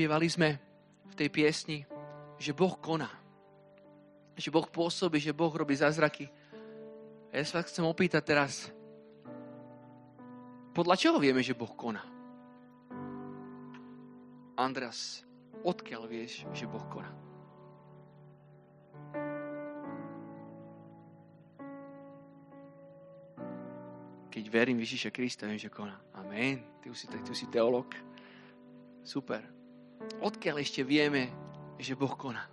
Spievali sme v tej piesni, že Boh koná. Že Boh pôsobí, že Boh robí zázraky. A ja sa vás chcem opýtať teraz, podľa čoho vieme, že Boh koná? Andreas, odkiaľ vieš, že Boh koná? Keď verím Ježiša Krista, viem, že koná. Amen. Ty si, ty si teolog. Super. Odkiaľ ešte vieme, že Boh koná?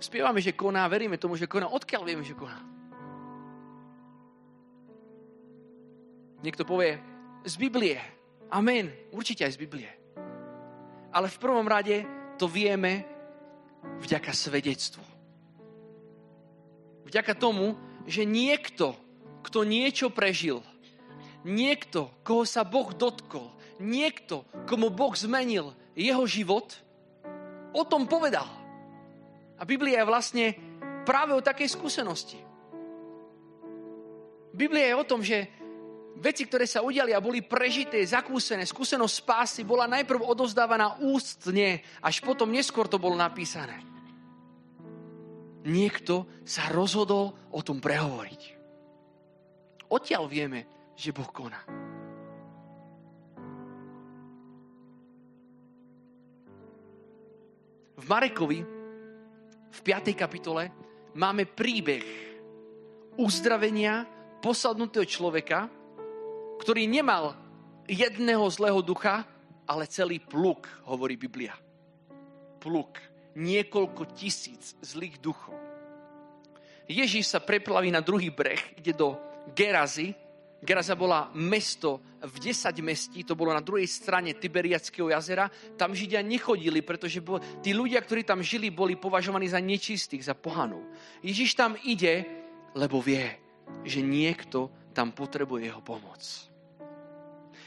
Spievame, že koná, veríme tomu, že koná. Odkiaľ vieme, že koná? Niekto povie, z Biblie. Amen. Určite aj z Biblie. Ale v prvom rade to vieme vďaka svedectvu. Vďaka tomu, že niekto, kto niečo prežil, niekto, koho sa Boh dotkol, niekto, komu Boh zmenil jeho život, o tom povedal. A Biblia je vlastne práve o takej skúsenosti. Biblia je o tom, že veci, ktoré sa udiali a boli prežité, zakúsené, skúsenosť spásy bola najprv odozdávaná ústne, až potom neskôr to bolo napísané. Niekto sa rozhodol o tom prehovoriť. Odtiaľ vieme, že Boh koná. Marekovi v 5. kapitole máme príbeh uzdravenia posadnutého človeka, ktorý nemal jedného zlého ducha, ale celý pluk, hovorí Biblia. Pluk. Niekoľko tisíc zlých duchov. Ježíš sa preplaví na druhý breh, ide do Gerazy. Geraza bola mesto v 10 mestí, to bolo na druhej strane Tiberiackého jazera. Tam Židia nechodili, pretože tí ľudia, ktorí tam žili, boli považovaní za nečistých, za pohanov. Ježíš tam ide, lebo vie, že niekto tam potrebuje jeho pomoc.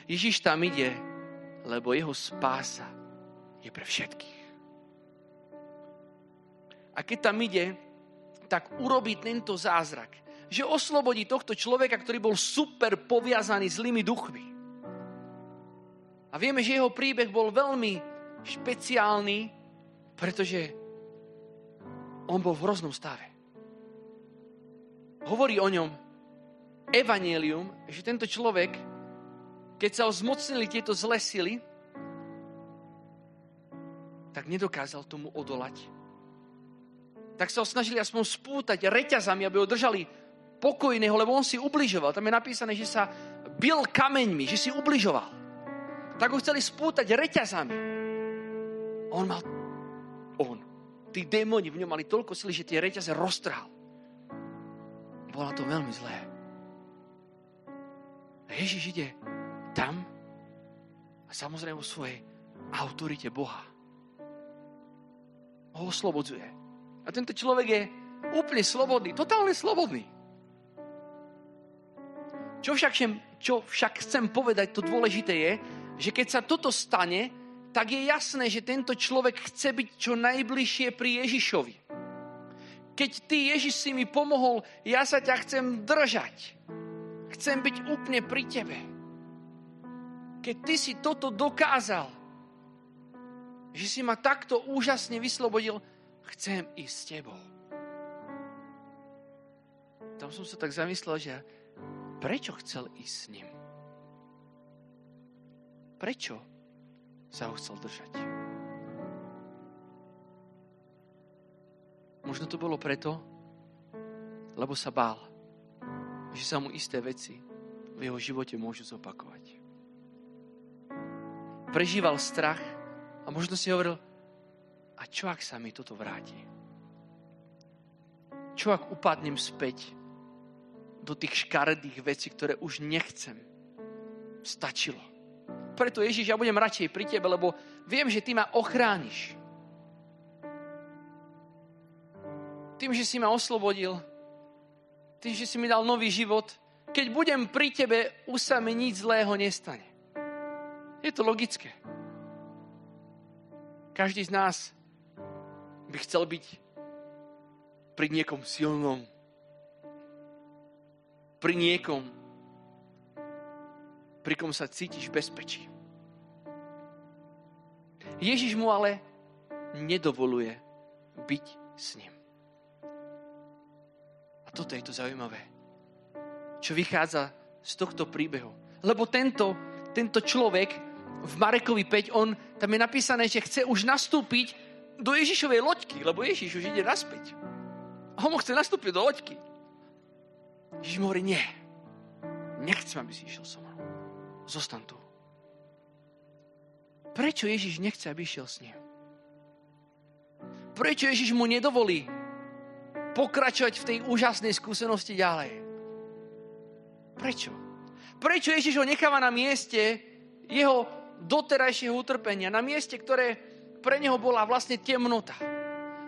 Ježiš tam ide, lebo jeho spása je pre všetkých. A keď tam ide, tak urobí tento zázrak, že oslobodí tohto človeka, ktorý bol super poviazaný zlými duchmi. A vieme, že jeho príbeh bol veľmi špeciálny, pretože on bol v hroznom stave. Hovorí o ňom Evangelium, že tento človek keď sa ho zmocnili tieto zlé sily, tak nedokázal tomu odolať. Tak sa ho snažili aspoň spútať reťazami, aby ho držali pokojného, lebo on si ubližoval. Tam je napísané, že sa bil kameňmi, že si ubližoval. Tak ho chceli spútať reťazami. On mal... On. Tí démoni v ňom mali toľko sily, že tie reťaze roztrhal. Bolo to veľmi zlé. A Ježiš ide tam a samozrejme vo svojej autorite Boha. Ho oslobodzuje. A tento človek je úplne slobodný, totálne slobodný. Čo však, čo však chcem povedať, to dôležité je, že keď sa toto stane, tak je jasné, že tento človek chce byť čo najbližšie pri Ježišovi. Keď ty, Ježiš, si mi pomohol, ja sa ťa chcem držať. Chcem byť úplne pri tebe keď ty si toto dokázal, že si ma takto úžasne vyslobodil, chcem ísť s tebou. Tam som sa tak zamyslel, že prečo chcel ísť s ním? Prečo sa ho chcel držať? Možno to bolo preto, lebo sa bál, že sa mu isté veci v jeho živote môžu zopakovať prežíval strach a možno si hovoril, a čo ak sa mi toto vráti? Čo ak upadnem späť do tých škaredých vecí, ktoré už nechcem? Stačilo. Preto Ježiš, ja budem radšej pri tebe, lebo viem, že ty ma ochrániš. Tým, že si ma oslobodil, tým, že si mi dal nový život, keď budem pri tebe, už sa mi nič zlého nestane. Je to logické. Každý z nás by chcel byť pri niekom silnom. Pri niekom, pri kom sa cítiš bezpečí. Ježiš mu ale nedovoluje byť s ním. A toto je to zaujímavé, čo vychádza z tohto príbehu. Lebo tento, tento človek v Marekovi 5, on, tam je napísané, že chce už nastúpiť do Ježišovej loďky, lebo Ježiš už ide naspäť. A on chce nastúpiť do loďky. Ježiš mu hovorí, nie. Nechcem, aby si išiel so mnou. Zostan tu. Prečo Ježiš nechce, aby išiel s ním? Prečo Ježiš mu nedovolí pokračovať v tej úžasnej skúsenosti ďalej? Prečo? Prečo Ježiš ho necháva na mieste jeho doterajšieho utrpenia, na mieste, ktoré pre neho bola vlastne temnota.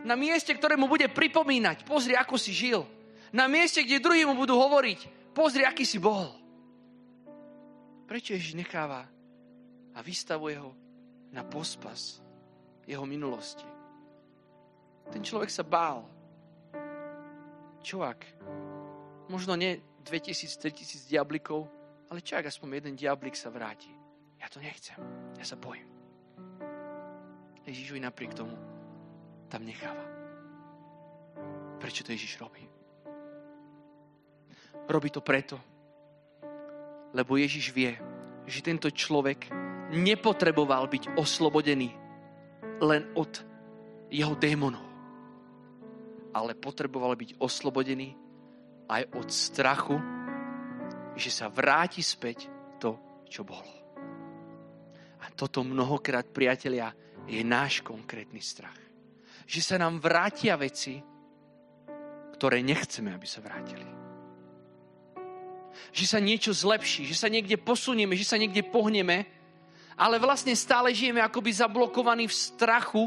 Na mieste, ktoré mu bude pripomínať, pozri, ako si žil. Na mieste, kde druhý mu budú hovoriť, pozri, aký si bol. Prečo Ježiš necháva a vystavuje ho na pospas jeho minulosti? Ten človek sa bál. Čo? Možno nie 2000-3000 diablikov, ale čo ak aspoň jeden diablik sa vráti? Ja to nechcem. Ja sa bojím. Ježiš napriek tomu tam necháva. Prečo to Ježiš robí? Robí to preto, lebo Ježiš vie, že tento človek nepotreboval byť oslobodený len od jeho démonov, ale potreboval byť oslobodený aj od strachu, že sa vráti späť to, čo bolo. A toto mnohokrát, priatelia, je náš konkrétny strach. Že sa nám vrátia veci, ktoré nechceme, aby sa vrátili. Že sa niečo zlepší, že sa niekde posunieme, že sa niekde pohneme, ale vlastne stále žijeme akoby zablokovaní v strachu,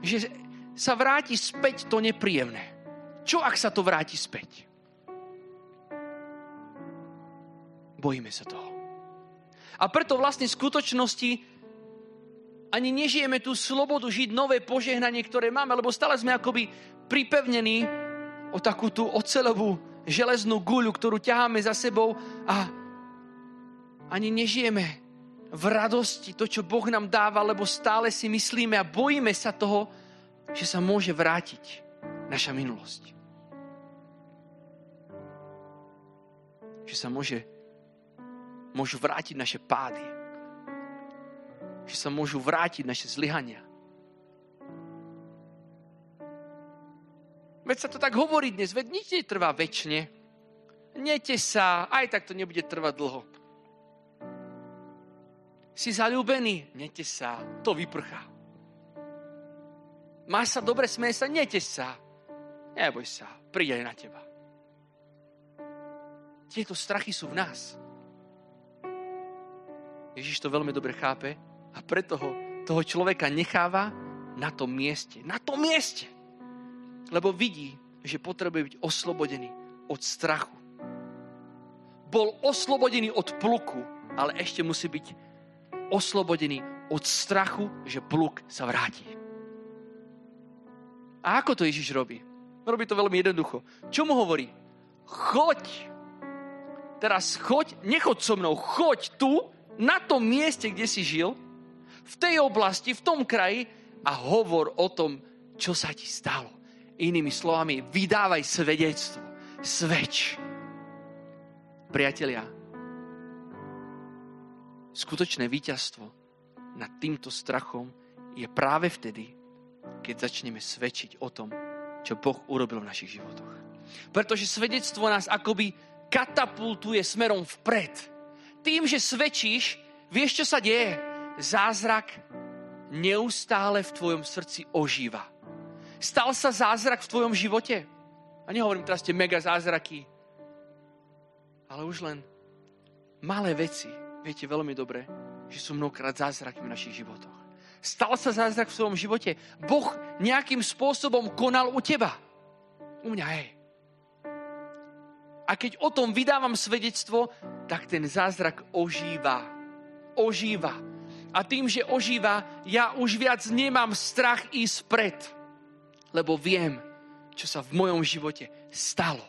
že sa vráti späť to nepríjemné. Čo ak sa to vráti späť? Bojíme sa toho. A preto vlastne v skutočnosti ani nežijeme tú slobodu žiť nové požehnanie, ktoré máme, lebo stále sme akoby pripevnení o takú tú ocelovú železnú guľu, ktorú ťaháme za sebou a ani nežijeme v radosti to, čo Boh nám dáva, lebo stále si myslíme a bojíme sa toho, že sa môže vrátiť naša minulosť. Že sa môže, môžu vrátiť naše pády že sa môžu vrátiť naše zlyhania. Veď sa to tak hovorí dnes, veď nič netrvá väčšine. Nete sa, aj tak to nebude trvať dlho. Si zalúbený? Nete sa, to vyprchá. Máš sa dobre, smeje sa? Nete sa. Neboj sa, príde na teba. Tieto strachy sú v nás. Ježiš to veľmi dobre chápe a preto ho toho človeka necháva na tom mieste. Na tom mieste. Lebo vidí, že potrebuje byť oslobodený od strachu. Bol oslobodený od pluku, ale ešte musí byť oslobodený od strachu, že pluk sa vráti. A ako to Ježiš robí? Robí to veľmi jednoducho. Čo mu hovorí? Choď. Teraz choď, nechoď so mnou, choď tu, na tom mieste, kde si žil v tej oblasti, v tom kraji a hovor o tom, čo sa ti stalo. Inými slovami, vydávaj svedectvo. Svedč. Priatelia, skutočné víťazstvo nad týmto strachom je práve vtedy, keď začneme svedčiť o tom, čo Boh urobil v našich životoch. Pretože svedectvo nás akoby katapultuje smerom vpred. Tým, že svedčíš, vieš, čo sa deje? zázrak neustále v tvojom srdci ožíva. Stal sa zázrak v tvojom živote? A nehovorím teraz tie mega zázraky, ale už len malé veci. Viete veľmi dobre, že sú mnohokrát zázraky v našich životoch. Stal sa zázrak v svojom živote. Boh nejakým spôsobom konal u teba. U mňa, hej. A keď o tom vydávam svedectvo, tak ten zázrak ožíva. Ožíva a tým, že ožíva, ja už viac nemám strach ísť pred, lebo viem, čo sa v mojom živote stalo.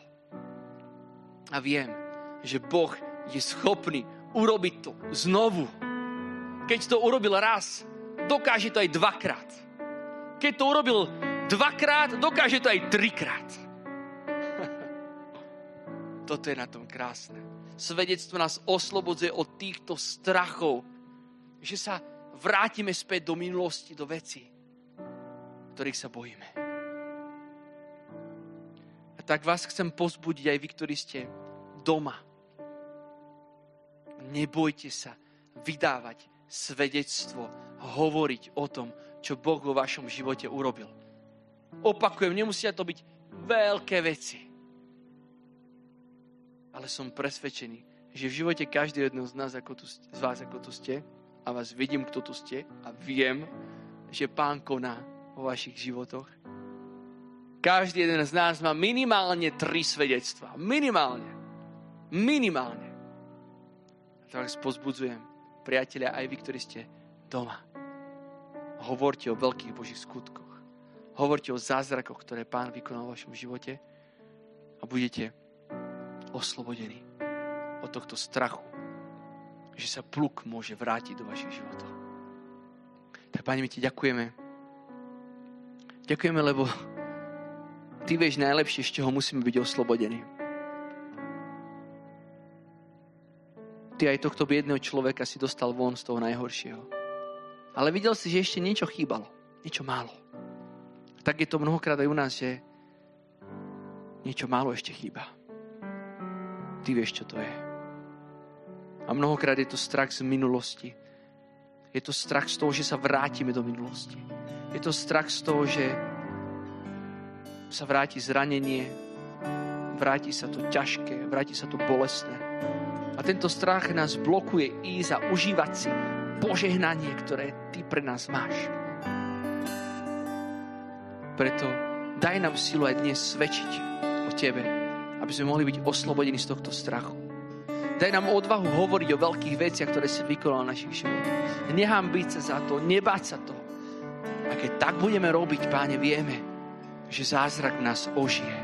A viem, že Boh je schopný urobiť to znovu. Keď to urobil raz, dokáže to aj dvakrát. Keď to urobil dvakrát, dokáže to aj trikrát. Toto je na tom krásne. Svedectvo nás oslobodzuje od týchto strachov, že sa vrátime späť do minulosti, do veci, ktorých sa bojíme. Tak vás chcem pozbudiť aj vy, ktorí ste doma. Nebojte sa vydávať svedectvo, hovoriť o tom, čo Boh vo vašom živote urobil. Opakujem, nemusia to byť veľké veci. Ale som presvedčený, že v živote každý jedného z, nás, ako tu, z vás, ako tu ste, a vás vidím, kto tu ste, a viem, že Pán koná vo vašich životoch. Každý jeden z nás má minimálne tri svedectvá. Minimálne. Minimálne. A tak pozbudzujem, priatelia, aj vy, ktorí ste doma. Hovorte o veľkých Božích skutkoch. Hovorte o zázrakoch, ktoré Pán vykonal v vašom živote a budete oslobodení od tohto strachu, že sa pluk môže vrátiť do vašich životov. Tak, Pane, my ti ďakujeme. Ďakujeme, lebo Ty vieš najlepšie, z čoho musíme byť oslobodení. Ty aj tohto biedného človeka si dostal von z toho najhoršieho. Ale videl si, že ešte niečo chýbalo. Niečo málo. Tak je to mnohokrát aj u nás, že niečo málo ešte chýba. Ty vieš, čo to je. A mnohokrát je to strach z minulosti. Je to strach z toho, že sa vrátime do minulosti. Je to strach z toho, že sa vráti zranenie, vráti sa to ťažké, vráti sa to bolestné. A tento strach nás blokuje ísť a užívať si požehnanie, ktoré Ty pre nás máš. Preto daj nám silu aj dnes svedčiť o Tebe, aby sme mohli byť oslobodení z tohto strachu. Daj nám odvahu hovoriť o veľkých veciach, ktoré si vykonal v našich životoch. byť sa za to, nebáť sa to. A keď tak budeme robiť, páne, vieme, že zázrak nás ožije.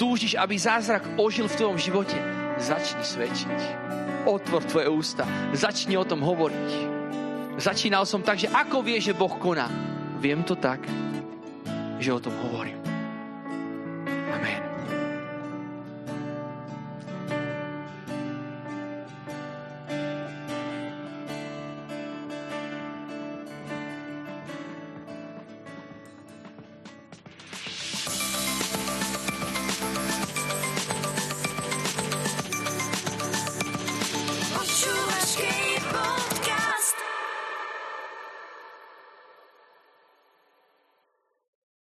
Túžiš, aby zázrak ožil v tvojom živote? Začni svedčiť. Otvor tvoje ústa. Začni o tom hovoriť. Začínal som tak, že ako vie, že Boh koná? Viem to tak, že o tom hovorím.